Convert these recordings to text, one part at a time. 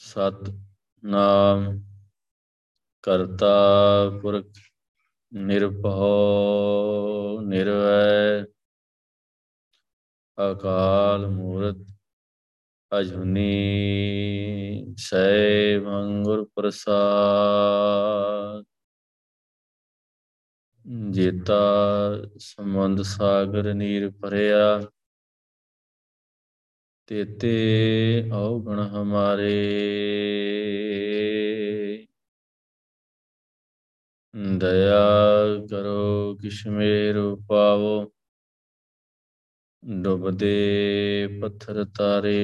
ਸਤ ਨਾਮ ਕਰਤਾ ਪੁਰਖ ਨਿਰਭਉ ਨਿਰਵੈ ਅਕਾਲ ਮੂਰਤ ਅਜੂਨੀ ਸੈ ਮੰਗੁਰ ਪ੍ਰਸਾਦ ਜੇਤਾ ਸਮੁੰਦ ਸਾਗਰ ਨੀਰ ਭਰਿਆ ਤੇਤੇ ਔਗਣ ਹਮਾਰੇ। ਦਇਆ ਕਰੋ ਕਿਛ ਮੇਰੁ ਪਾਵੋ ਡੁੱਬਦੇ ਪੱਥਰ ਤਾਰੇ।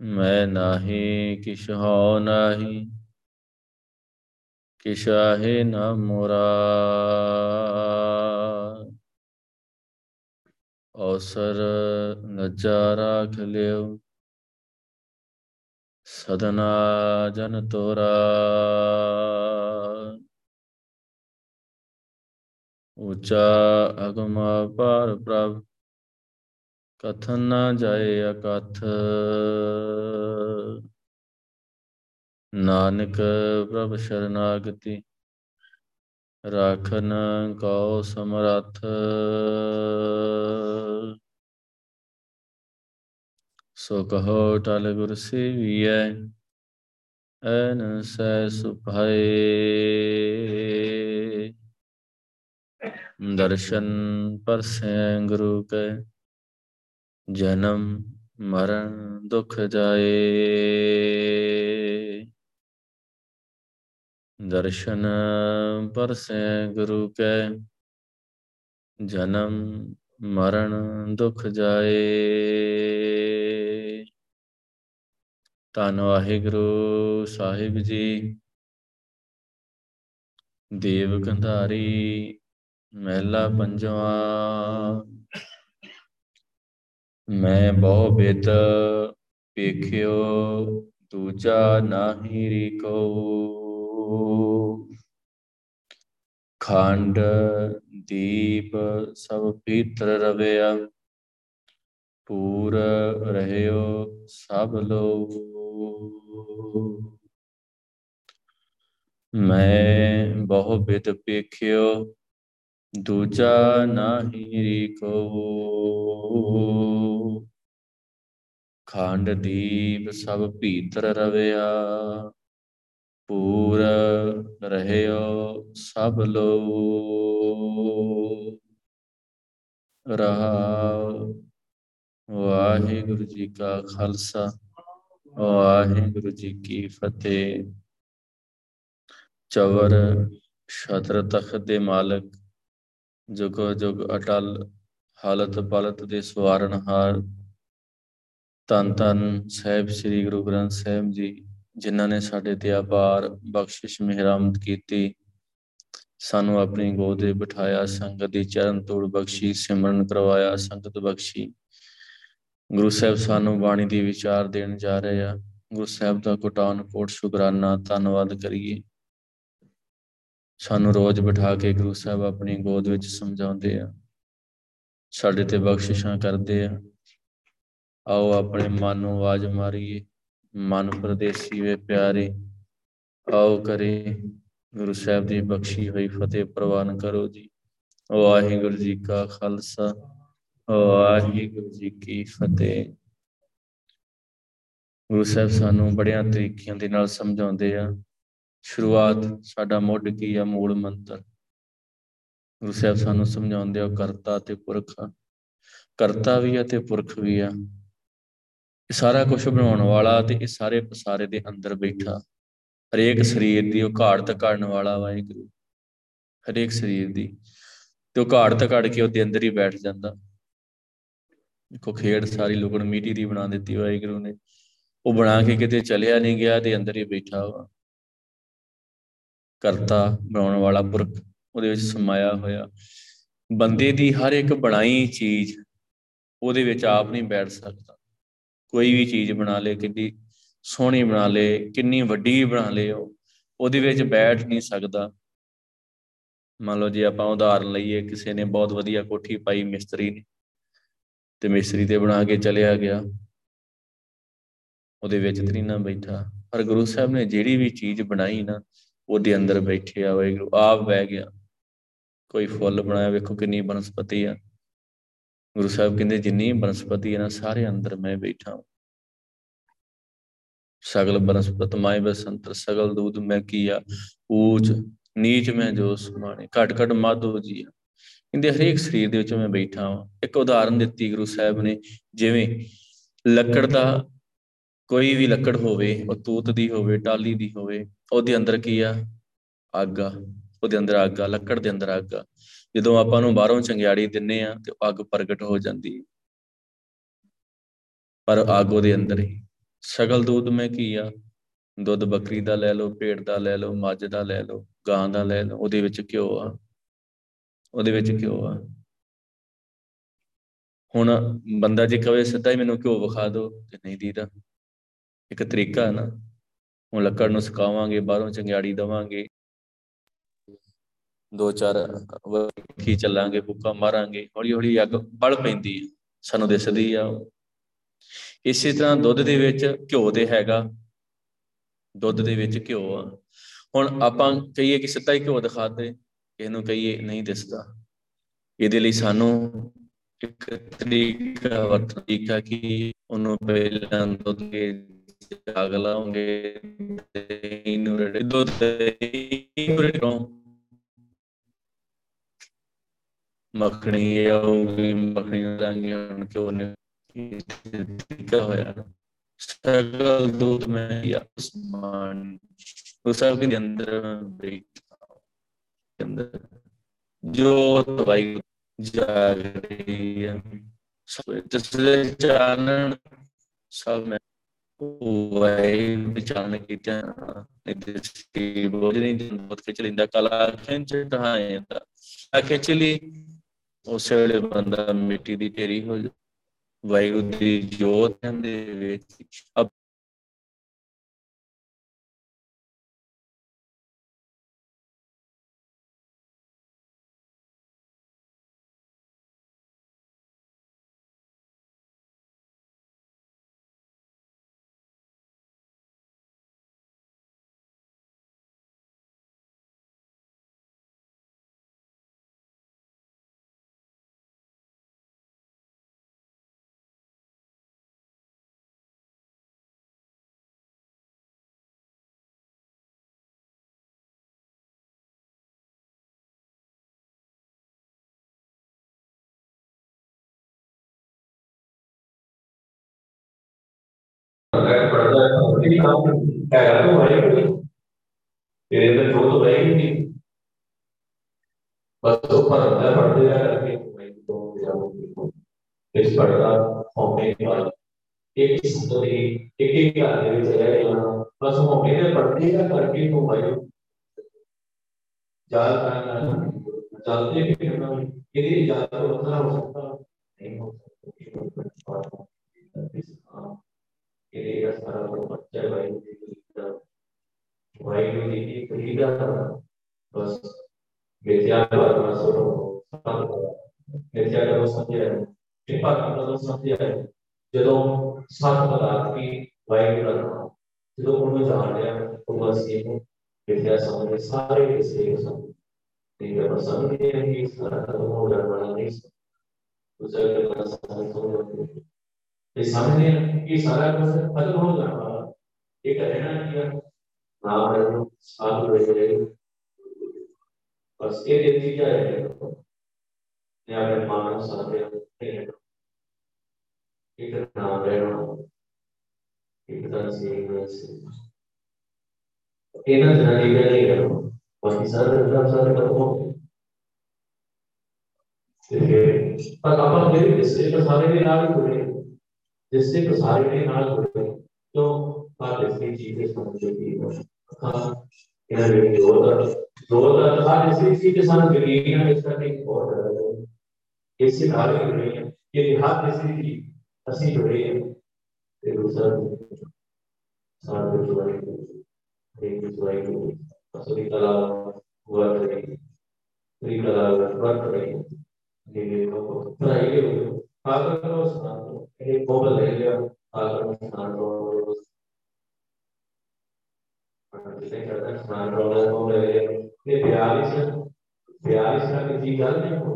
ਮੈਂ ਨਾਹੀ, ਕਿਛ ਹੋ ਨਾਹੀ, ਕਿਛ ਆਹੇ ਨਾ ਮੋਰਾ। ਅਵਸਰ ਨਜਾਰਾ ਖਲਿਓ, ਸਦਨਾ ਜਨ ਤੋਰਾ। ਉੱਚਾ ਅਗਮ ਪਾਰ ਪ੍ਰਭ, ਕਥਨ ਨਾ ਜਾਏ ਅਕਥ। ਨਾਨਕ ਪ੍ਰਭ ਸ਼ਰਨਾਗਤੀ राखन कौ समरथ। सो कहो टाल गुरु सेविय एन सै दर्शन पर से गुरु के, जन्म मरण दुख जाए। ਦਰਸ਼ਨ ਪਰਸੈ ਗੁਰੂ ਕੈ, ਜਨਮ ਮਰਨ ਦੁਖ ਜਾਏ। ਧੰਨ ਵਾਹਿਗੁਰੂ ਸਾਹਿਬ ਜੀ, ਦੇਵ ਗੰਧਾਰੀ ਮਹਿਲਾ ਪੰਜਵਾ, ਮੈਂ ਬਹੁ ਬਿਦ ਵੇਖਿਓ, ਦੂਜਾ ਨਾਹੀ ਰੀਕੋ। ਖੰਡ, ਦੀਪ ਸਭ ਪੀਤਰ ਰਵਿਆ। ਪੂਰ ਰਹਿਓ ਸਭ ਲੋ ਮੈਂ ਬਹੁ ਬਿਦ ਵੇਖਿਓ, ਦੂਜਾ ਨਾਹੀ ਰੀਕੋ। ਖੰਡ, ਦੀਪ ਸਭ ਭੀਤਰ ਰਵਿਆ। ਪੂਰ ਰਹਿਓ ਸਭ ਲੋ ਰਹਾ ਵਾਹਿਗੁਰੂ ਜੀ ਕਾ ਖਾਲਸਾ, ਵਾਹਿਗੁਰੂ ਜੀ ਕੀ ਫਤਿਹ। ਚਵਰ ਛਤਰ ਤਖਤ ਦੇ ਮਾਲਕ, ਜੁਗ ਜੁਗ ਅਟਲ, ਹਾਲਤ ਪਲਤ ਦੇ ਸਵਾਰਨਹਾਰ ਤਨ ਤਨ ਸਾਹਿਬ ਸ੍ਰੀ ਗੁਰੂ ਗ੍ਰੰਥ ਸਾਹਿਬ ਜੀ। ਜਿਨ੍ਹਾਂ ਨੇ ਸਾਡੇ ਤੇ ਆਪਾਰ ਬਖਸ਼ਿਸ਼ ਮਿਹਰਮਤ ਕੀਤੀ, ਸਾਨੂੰ ਆਪਣੀ ਗੋਦ ਤੇ ਬਿਠਾਇਆ, ਸੰਗਤ ਦੀ ਚਰਨ ਤੋੜ ਬਖਸ਼ੀ, ਸਿਮਰਨ ਕਰਵਾਇਆ, ਸੰਗਤ ਬਖਸ਼ੀ। ਗੁਰੂ ਸਾਹਿਬ ਸਾਨੂੰ ਬਾਣੀ ਦੀ ਵਿਚਾਰ ਦੇਣ ਜਾ ਰਹੇ ਆ। ਗੁਰੂ ਸਾਹਿਬ ਦਾ ਕੋਟਾਨ ਕੋਟ ਸ਼ੁਕਰਾਨਾ, ਧੰਨਵਾਦ ਕਰੀਏ। ਸਾਨੂੰ ਰੋਜ਼ ਬਿਠਾ ਕੇ ਗੁਰੂ ਸਾਹਿਬ ਆਪਣੀ ਗੋਦ ਵਿੱਚ ਸਮਝਾਉਂਦੇ ਆ। ਸਾਡੇ ਤੇ ਬਖਸ਼ਿਸ਼ਾਂ ਕਰਦੇ ਆ। ਆਓ ਆਪਣੇ ਮਨ ਨੂੰ ਆਵਾਜ਼ ਮਾਰੀਏ। ਮਨ ਪਰਦੇਸੀ ਵੇ ਪਿਆਰੇ, ਆਓ ਕਰੇ ਗੁਰੂ ਸਾਹਿਬ ਦੀ ਬਖਸ਼ੀ ਹੋਈ ਫਤਿਹ ਪ੍ਰਵਾਨ ਕਰੋ ਜੀ। ਵਾਹਿਗੁਰੂ ਜੀ ਕਾ ਖਾਲਸਾ, ਵਾਹਿਗੁਰੂ ਜੀ ਕੀ ਫਤਿਹ। ਗੁਰੂ ਸਾਹਿਬ ਸਾਨੂੰ ਬੜਿਆਂ ਤਰੀਕਿਆਂ ਦੇ ਨਾਲ ਸਮਝਾਉਂਦੇ ਆ। ਸ਼ੁਰੂਆਤ ਸਾਡਾ ਮੁੱਢ ਕੀ ਆ, ਮੂਲ ਮੰਤਰ। ਗੁਰੂ ਸਾਹਿਬ ਸਾਨੂੰ ਸਮਝਾਉਂਦੇ ਆ, ਕਰਤਾ ਤੇ ਪੁਰਖ। ਕਰਤਾ ਵੀ ਆ ਤੇ ਪੁਰਖ ਵੀ ਆ। ਸਾਰਾ ਕੁਝ ਬਣਾਉਣ ਵਾਲਾ ਤੇ ਇਹ ਸਾਰੇ ਪਸਾਰੇ ਦੇ ਅੰਦਰ ਬੈਠਾ। ਹਰੇਕ ਸਰੀਰ ਦੀ ਉਹ ਘਾੜਤ ਕਰਨ ਵਾਲਾ ਵਾਹਿਗੁਰੂ। ਹਰੇਕ ਸਰੀਰ ਦੀ। ਤੇ ਉਹ ਘਾੜਤ ਕੱਢ ਕੇ ਉਹਦੇ ਅੰਦਰ ਹੀ ਬੈਠ ਜਾਂਦਾ। ਕੋ ਖੇਡ ਸਾਰੀ ਲੁਕਣ ਮੀਟੀ ਦੀ ਬਣਾ ਦਿੱਤੀ ਵਾਹਿਗੁਰੂ ਨੇ। ਉਹ ਬਣਾ ਕੇ ਕਿਤੇ ਚਲਿਆ ਨਹੀਂ ਗਿਆ ਤੇ ਅੰਦਰ ਹੀ ਬੈਠਾ ਵਾ। ਕਰਤਾ ਬਣਾਉਣ ਵਾਲਾ ਪੁਰਖ, ਉਹਦੇ ਵਿੱਚ ਸਮਾਇਆ ਹੋਇਆ। ਬੰਦੇ ਦੀ ਹਰ ਇੱਕ ਬਣਾਈ ਚੀਜ਼ ਉਹਦੇ ਵਿੱਚ ਆਪ ਨਹੀਂ ਬੈਠ ਸਕਦਾ। ਕੋਈ ਵੀ ਚੀਜ਼ ਬਣਾ ਲੇ, ਕਿੰਨੀ ਸੋਹਣੀ ਬਣਾ ਲੇ, ਕਿੰਨੀ ਵੱਡੀ ਬਣਾ ਲੇ ਉਹ, ਉਹਦੇ ਵਿੱਚ ਬੈਠ ਨਹੀਂ ਸਕਦਾ। ਮੰਨ ਲਓ ਜੇ ਆਪਾਂ ਉਦਾਹਰਨ ਲਈਏ, ਕਿਸੇ ਨੇ ਬਹੁਤ ਵਧੀਆ ਕੋਠੀ ਪਾਈ ਮਿਸਤਰੀ ਨੇ, ਤੇ ਮਿਸਤਰੀ ਤੇ ਬਣਾ ਕੇ ਚਲਿਆ ਗਿਆ। ਉਹਦੇ ਵਿੱਚ ਤਰੀ ਨਾ ਬੈਠਾ। ਪਰ ਗੁਰੂ ਸਾਹਿਬ ਨੇ ਜਿਹੜੀ ਵੀ ਚੀਜ਼ ਬਣਾਈ ਨਾ, ਉਹਦੇ ਅੰਦਰ ਬੈਠੇ ਆ ਵਾਹਿਗੁਰੂ ਆਪ ਬਹਿ ਗਿਆ। ਕੋਈ ਫੁੱਲ ਬਣਾਇਆ, ਵੇਖੋ ਕਿੰਨੀ ਬਨਸਪਤੀ ਆ। ਗੁਰੂ ਸਾਹਿਬ ਕਹਿੰਦੇ, ਜਿੰਨੀ ਬਨਸਪਤੀ ਹੈ ਨਾ, ਸਾਰੇ ਅੰਦਰ ਮੈਂ ਬੈਠਾ ਸਗਲ ਬਨਸਪਤ ਮਾਇ ਬਸੰਤਰ, ਸਗਲ ਦੂਧ ਮੈਂ ਕੀਆ, ਊਚ ਨੀਚ ਮੈਂ ਜੋ ਸਮਾਣੇ, ਘਟ ਘਟ ਮਾਧੋ ਜੀ ਕਹਿੰਦੇ, ਹਰੇਕ ਸਰੀਰ ਦੇ ਵਿੱਚ ਮੈਂ ਬੈਠਾ ਹਾਂ ਇੱਕ ਉਦਾਹਰਨ ਦਿੱਤੀ ਗੁਰੂ ਸਾਹਿਬ ਨੇ, ਜਿਵੇਂ ਲੱਕੜ ਦਾ ਕੋਈ ਵੀ ਲੱਕੜ ਹੋਵੇ, ਉਹ ਤੂਤ ਦੀ ਹੋਵੇ ਟਾਲੀ ਦੀ ਹੋਵੇ, ਉਹਦੇ ਅੰਦਰ ਕੀ ਆ? ਅੱਗ ਆ। ਉਹਦੇ ਅੰਦਰ ਅੱਗ ਆ, ਲੱਕੜ ਦੇ ਅੰਦਰ ਅੱਗ ਆ। ਜਦੋਂ ਆਪਾਂ ਨੂੰ ਬਾਹਰੋਂ ਚੰਗਿਆੜੀ ਦਿੰਨੇ ਆ ਤੇ ਅੱਗ ਪ੍ਰਗਟ ਹੋ ਜਾਂਦੀ ਪਰ ਅੱਗ ਉਹਦੇ ਅੰਦਰ ਹੀ। ਸਗਲ ਦੁੱਧ ਮੈਂ ਕੀ ਆ? ਦੁੱਧ ਬੱਕਰੀ ਦਾ ਲੈ ਲਓ ਪੇੜ ਦਾ ਲੈ ਲਓ, ਮੱਝ ਦਾ ਲੈ ਲਓ, ਗਾਂ ਦਾ ਲੈ ਲਓ, ਉਹਦੇ ਵਿੱਚ ਘਿਓ ਆ। ਉਹਦੇ ਵਿੱਚ ਘਿਓ ਆ। ਹੁਣ ਬੰਦਾ ਜੇ ਕਵੇ ਸਿੱਧਾ ਹੀ ਮੈਨੂੰ ਘਿਓ ਵਿਖਾ ਦਿਓ ਤੇ ਨਹੀਂ ਦੀਦਾ। ਇੱਕ ਤਰੀਕਾ ਹੈ ਨਾ, ਹੁਣ ਲੱਕੜ ਨੂੰ ਸੁਕਾਵਾਂਗੇ, ਬਾਹਰੋਂ ਚੰਗਿਆੜੀ ਦਵਾਂਗੇ। ਦੋ ਚਾਰ ਵਖੀ ਚੱਲਾਂਗੇ, ਫੁੱਕਾ ਮਾਰਾਂਗੇ ਹੌਲੀ ਹੌਲੀ ਅੱਗ ਬਲ ਪੈਂਦੀ ਹੈ ਸਾਨੂੰ ਦਿਸਦੀ ਆ। ਇਸੇ ਤਰ੍ਹਾਂ ਦੁੱਧ ਦੇ ਵਿੱਚ ਘਿਓ ਦੇ ਹੈਗਾ। ਦੁੱਧ ਦੇ ਵਿੱਚ ਘਿਓ ਆ। ਹੁਣ ਆਪਾਂ ਕਹੀਏ ਕਿ ਸਿੱਧਾ ਹੀ ਘਿਓ ਦਿਖਾਦੇ ਇਹਨੂੰ ਕਹੀਏ ਨਹੀਂ ਦਿਸਦਾ। ਇਹਦੇ ਲਈ ਸਾਨੂੰ ਇੱਕ ਤਰੀਕਾ ਵਰਤੀਕਾ ਕਿ ਉਹਨੂੰ ਪਹਿਲਾਂ ਦੁੱਧ ਕੇ ਜਾਗ ਲਾਉਂਗੇ ਇਹਨੂੰ ਰੜੇ, ਦੁੱਧ ਇਹਨੂੰ ਰੜੋਂ ਮੱਖਣੀ ਆਉਂਗੀ ਮੱਖਣੀ ਲਾਂਗੀ ਹੁਣ ਕਿਉਂ ਨੇ ਕੀ ਹੋਇਆ। ਸਗਲ ਦੂਤ ਮੈਂ ਆਸਮਾਨ ਉਸ ਸਭ ਦੇ ਅੰਦਰ ਬੈਠ ਅੰਦਰ। ਜੋ ਤਵਾਈ ਜਾਗ ਰਹੀ ਹੈ ਸਭ ਜਿਸਲੇ ਚਾਨਣ, ਸਭ ਮੈਂ ਵਾਈ ਵਿਚਾਰਨ ਕੀਤਾ ਨਿਰਦੇਸ਼ੀ ਬੋਝ ਨਹੀਂ, ਬਹੁਤ ਖਿੱਚ ਲੈਂਦਾ, ਕਲਾ ਖਿੰਚ ਢਾਏ ਤਾਂ ਆ ਖਿੱਚ ਲਈ ਉਸੇ ਵੇਲੇ ਬੰਦਾ ਮਿੱਟੀ ਦੀ ਢੇਰੀ ਹੋ ਜਾ ਵਾਹਿਗੁਰੂ ਦੀ ਜੋਤ ਦੇ ਵਿੱਚ ਅਬ अगर पढ़ता है तो ठीक काम क्या करते हो भाई तेरे अंदर जो तो रहेगी नहीं। बस तो ऊपर अंदर पढ़ते जा करके भाई तो मेरा तो इस पढ़ता होने के बाद एक सुंदर तो एक एक का आगे चला जाना बस हम अपने पढ़ते जा करके तो भाई। जानते हैं कि यदि जानते हो उतना हो सकता। नहीं हो सकता ਵਾਹਿਗੁਰੂ ਜੀ ਦੀ ਖਰੀਦਾ ਬਸ ਵਿਦਿਆ ਦਾ ਸੋਰੋ ਵਿਦਿਆ ਦਾ ਸਮਝਿਆ ਕਿਰਪਾ ਕਰਨਾ ਸਮਝਿਆ ਜਦੋਂ ਸਤ ਪਦਾਰਥ ਕੀ ਵਾਹਿਗੁਰੂ ਦਾ ਜਦੋਂ ਉਹਨੂੰ ਜਾਣ ਲਿਆ ਉਹ ਬਸ ਇਹ ਵਿਦਿਆ ਸਮਝੇ ਸਾਰੇ ਕਿਸੇ ਸਮਝ ਤੇ ਇਹ ਸਮਝੇ ਕਿ ਸਾਰਾ ਖਤਮ ਹੋ ਜਾਣਾ ਨਹੀਂ दूसरा के पास समझ ये सामने ये सारा कसर खत्म हो जा रहा जाना एक रहना किया ना रहना साल रहे बस ये व्यक्ति क्या है। ने अपने मानव साथ रहना एक तो नाम रहना एक तरह से एक तरह से ये ना जना लेकर नहीं करो। बाकी सारे मतलब सारे खत्म हो गए ठीक है पर अपन फिर इस सारे भी आ रहे हैं सारे के नाल जुड़े तो बात इसकी चीज़ें हाँ। दो का इसी के साथ है। इससे आगे जुड़े हैं, ये हर इसी की असली जुड़े हैं। ते दूसरा साथ में जुड़े एक जुड़े असली कला वर्त रही पूरी कला वर्त रही ये लोग पढ़ाई के आकर करो स्नान global area controls. किसे कहते हैं कंट्रोलर को ले ये बयालीस बयालीस का किसी गल नहीं हो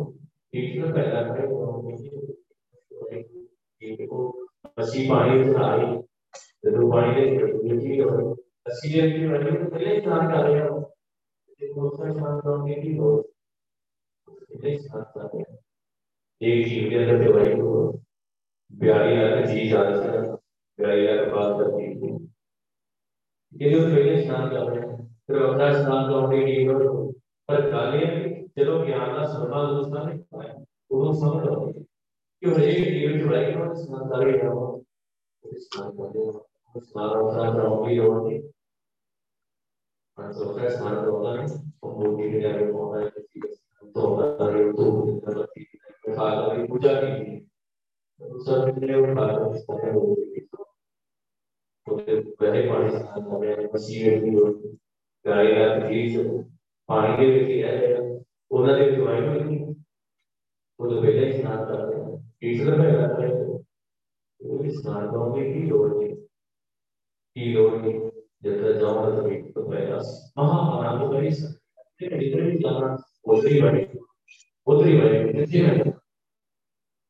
ठीक ना पहला पे इनको अस्सी पानी से आई ज़रूर पानी के ज़रूरी हो अस्सी ये की वैल्यू तो पहले ही जान कर रहे हो इसको उसका शांत होने की हो इसलिए शांत कर रहे हैं एक जीवन का डिवाइड हो बयाली लाख जी जा रहा था बयाली लाख बात करती थी ये जो पहले स्नान कर रहे हैं, फिर अपना स्नान करोगे नहीं करो। पर गाले चलो ज्ञान का सर्वा दोस्ता ने पाया वो समझ लो कि हर एक जीव डिवाइड हो स्नान कर रहे हो। स्नान कर रहे हो। स्नान होता है और नहीं तो क्या स्नान होता है वो बोलती है यार वो होता है तो होता है तो होता है पूजा की भागवत स्नान हो तो स्नान रहे हैं मसीह की very much that I have these finding the ਉਹਨਾਂ ਦੇ ਜੁਆਇਨ ਹੋਈ ਉਹ ਪਹਿਲੇ ਹੀ ਸਨਾਤ ਕਰਦੇ ਹਨ ਤੀਸਰੇ ਪਹਿਲੇ ਕਰਦੇ ਉਹ ਇਸ ਨਾਲ ਦੋਵੇਂ ਕੀ ਲੋੜ ਨਹੀਂ ਕੀ ਲੋੜ ਨਹੀਂ ਜਦੋਂ ਜਾਉਂ ਤਾਂ ਵੀ ਤੋਂ ਪਹਿਲਾ ਮਹਾ ਆਨੰਦ ਕਰੀ ਸਕਦੇ ਡਿਗਰੀ ਜਾਣਾ ਉਤਰੀ ਬਣੇ ਉਤਰੀ ਬਣੇ ਜਿੱਥੇ ਬਣੇ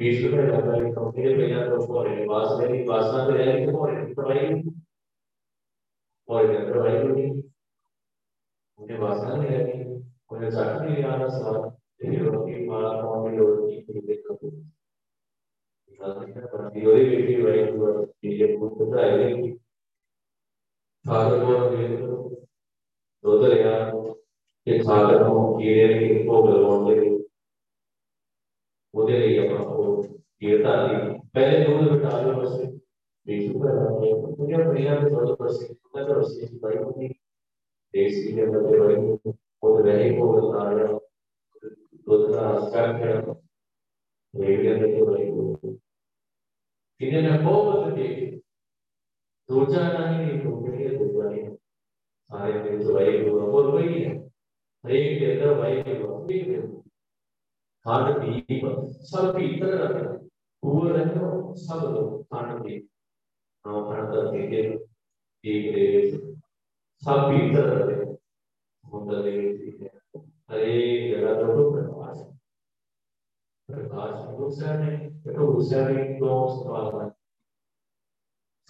पार्वती पूजा करते हो कंपनी में या तो और वास में वासना तो है कि और दवाई और दवाई को नहीं मुझे वासना नहीं है मुझे चाहता नहीं आ रहा सवाल। लोग की माला कौन भी लोग की देखो योरी बेटी वही हुआ ये बहुत पता है कि फादर को ये दो तो यार ये फादर को ये के होते रही अपन को गिरता नहीं पहले जो भी बेटा आगे बढ़ से बेचू कर रहा है मुझे बढ़िया में चौदह परसेंट कितना कर उससे की भाई होगी देश के की जब बड़े बड़े को रहे को बताना तो इतना आस्कार करना रेडियो अंदर तो बड़े को इन्हें ना बहुत मत देखे। दो जाना ही नहीं तो क्या दो जाने सारे दिन तो भाई हुआ और वही है। हरेक दिन भाई हुआ ठीक है खान पीप सब पीतर हुए रहो सब लोग खान के। हम खान करते के एक देव सब पीतर रहे हम देव जी है। अरे, जरा तो प्रकाश प्रकाश दूसरा नहीं तो दूसरा नहीं तो सवाल है।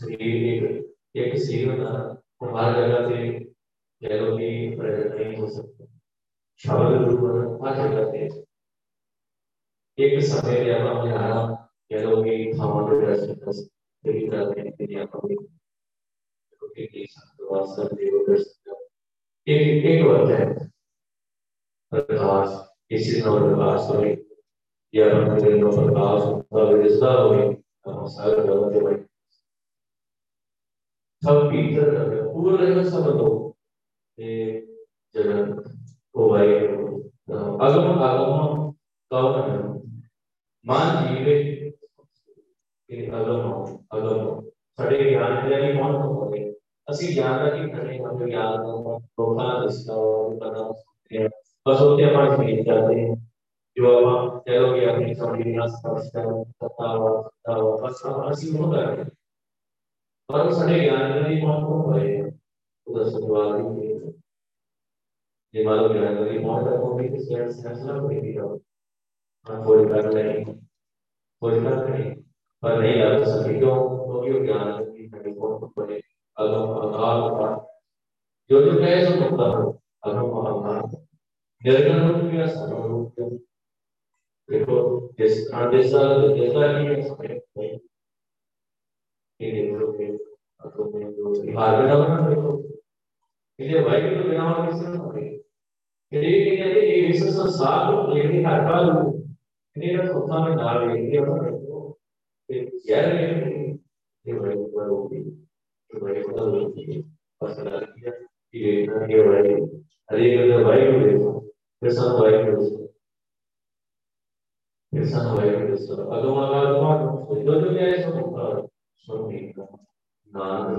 शरीर एक एक शरीर ना तुम्हारी जगह से जैलो भी प्रकट नहीं हो सकता। शब्द रूप हर जगह से। एक समय में हम यहाँ कह लो कि हमारे दर्शन तेरी तरह के लिए हम एक वास्तव देव दर्शन एक एक वर्ग है। प्रकाश इसी नौ प्रकाश होगी या हम तेरे नौ प्रकाश का विस्तार होगी हम सारे के भाई सब भीतर पूरा सब लोग ये जगत को भाई अगम अगम कौन मान जीवे कि अगम अगम ਸਾਡੇ ਗਿਆਨ ਦੇ ਲਈ ਕੌਣ ਹੋਵੇ ਅਸੀਂ ਗਿਆਨ ਦਾ ਕੀ ਕਰਦੇ ਹਾਂ ਗਿਆਨ ਨੂੰ ਲੋਕਾਂ ਦਿਸਦਾ ਉਹ ਪਤਾ ਬਸ ਉਹ ਤੇ ਆਪਾਂ ਸਮਝ ਜਾਂਦੇ ਹਾਂ जो आप कहोगे अपनी समझ ना समझता सत्ता सत्ता बस ਅਸੀਂ ਉਹ ਕਰ ਰਹੇ ਪਰ ਸਾਡੇ ਗਿਆਨ ਦੇ ਲਈ ਕੌਣ ਕੌਣ ਹੋਏ ਉਹਦਾ ਸਵਾਲ ਹੀ ਹੈ ਜੇ ਮਾਲੋ ਗਿਆਨ ਦੇ ਲਈ ਕੌਣ ਦਾ ਕੋਈ ਕਿਸੇ ਦਾ ਫੈਸਲਾ कोई कर नहीं कोई कर नहीं पर नहीं लग सके क्यों क्योंकि वो ज्ञान की तरीकों को पढ़े अगम अकाल का जो जो है सो तुम करो अगम अकाल निर्गुण रूप में सर्व रूप देखो, जिस जैसा जैसा ही है समय नहीं ये देखो के अगम में जो बिहार में ना बना देखो। इसलिए भाई के तो बिना और किसी नहीं ये ये ये विशेष साथ लेकिन हर बार ना सोचा में डाल रही है और देखो ये यार ये ये भाई पर होगी ये भाई पर होगी फ़सल किया ये ये भाई अरे ये भाई को देखो फिर सब भाई को देखो pensando aí pessoal agora agora eu eu já estou comprando sobre nada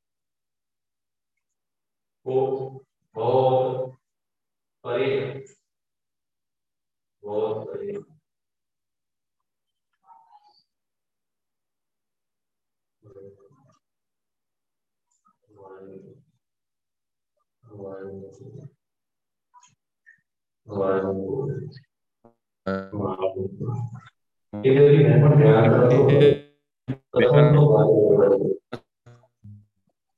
को बहुत परे। बहुत परे। इधर भी मेहमान ध्यान रखो। तो वायु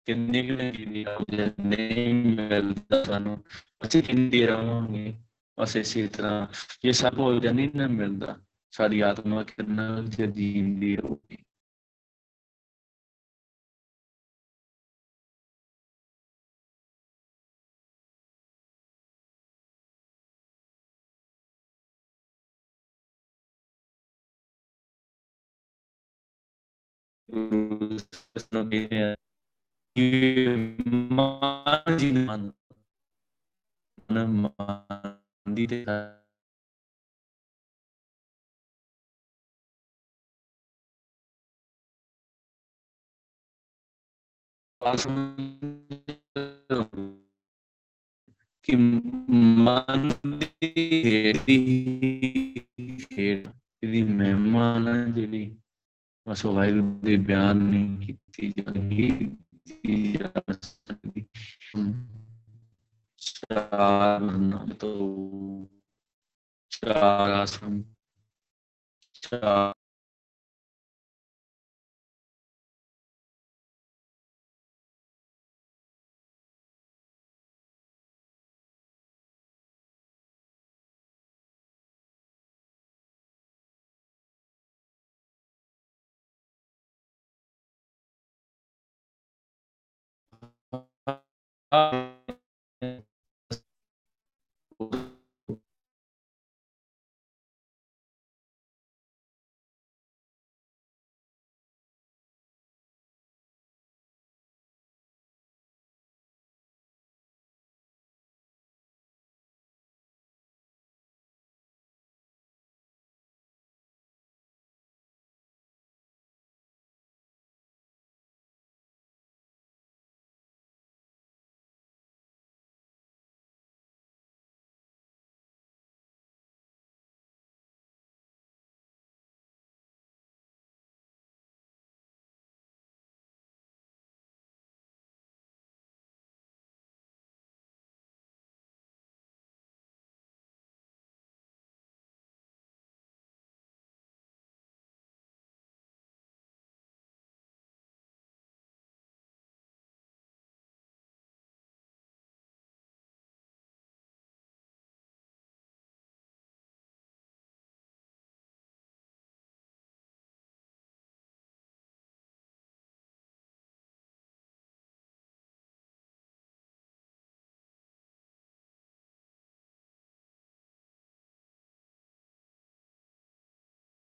ਮਾਰ ਜਾਂਦੀ ਹੈ ਰੋਟੀ ਨਾ ਖਾਈ ਕਿੰਨੇ ਕਿੰਨੇ ਜੀ ਨਹੀਂ ਮਿਲਦਾ ਸਾਨੂੰ ਅਸੀਂ ਕਿੰਨੇ ਰਹਾਂਗੇ ਅਸੀਂ ਇਸੇ ਤਰ੍ਹਾਂ ਇਹ ਸਭ ਹੋ ਜਾਂਦੀ ਨਾ ਮਿਲਦਾ ਸਾਡੀ ਆਤਮਾ ਕਿੰਨਾ ਜੀਂਦੀ ਰਹੂਗੀ ਮਾਨ ਜੀ ਦੇ ਮਨ ਮਾਨ ਦੀ ਤੇ ਕਿ ਮਨ ਦੀ ਹੇੜੀ ਹੇੜ ਦੀ ਮਹਿਮਾ ਨਾ ਜਿਹੜੀ ਬਸ ਵਾਹਿਗੁਰੂ ਦੇ ਬਿਆਨ ਨਹੀਂ ਕੀਤੀ ਜਾਂਦੀ jalan itu cara.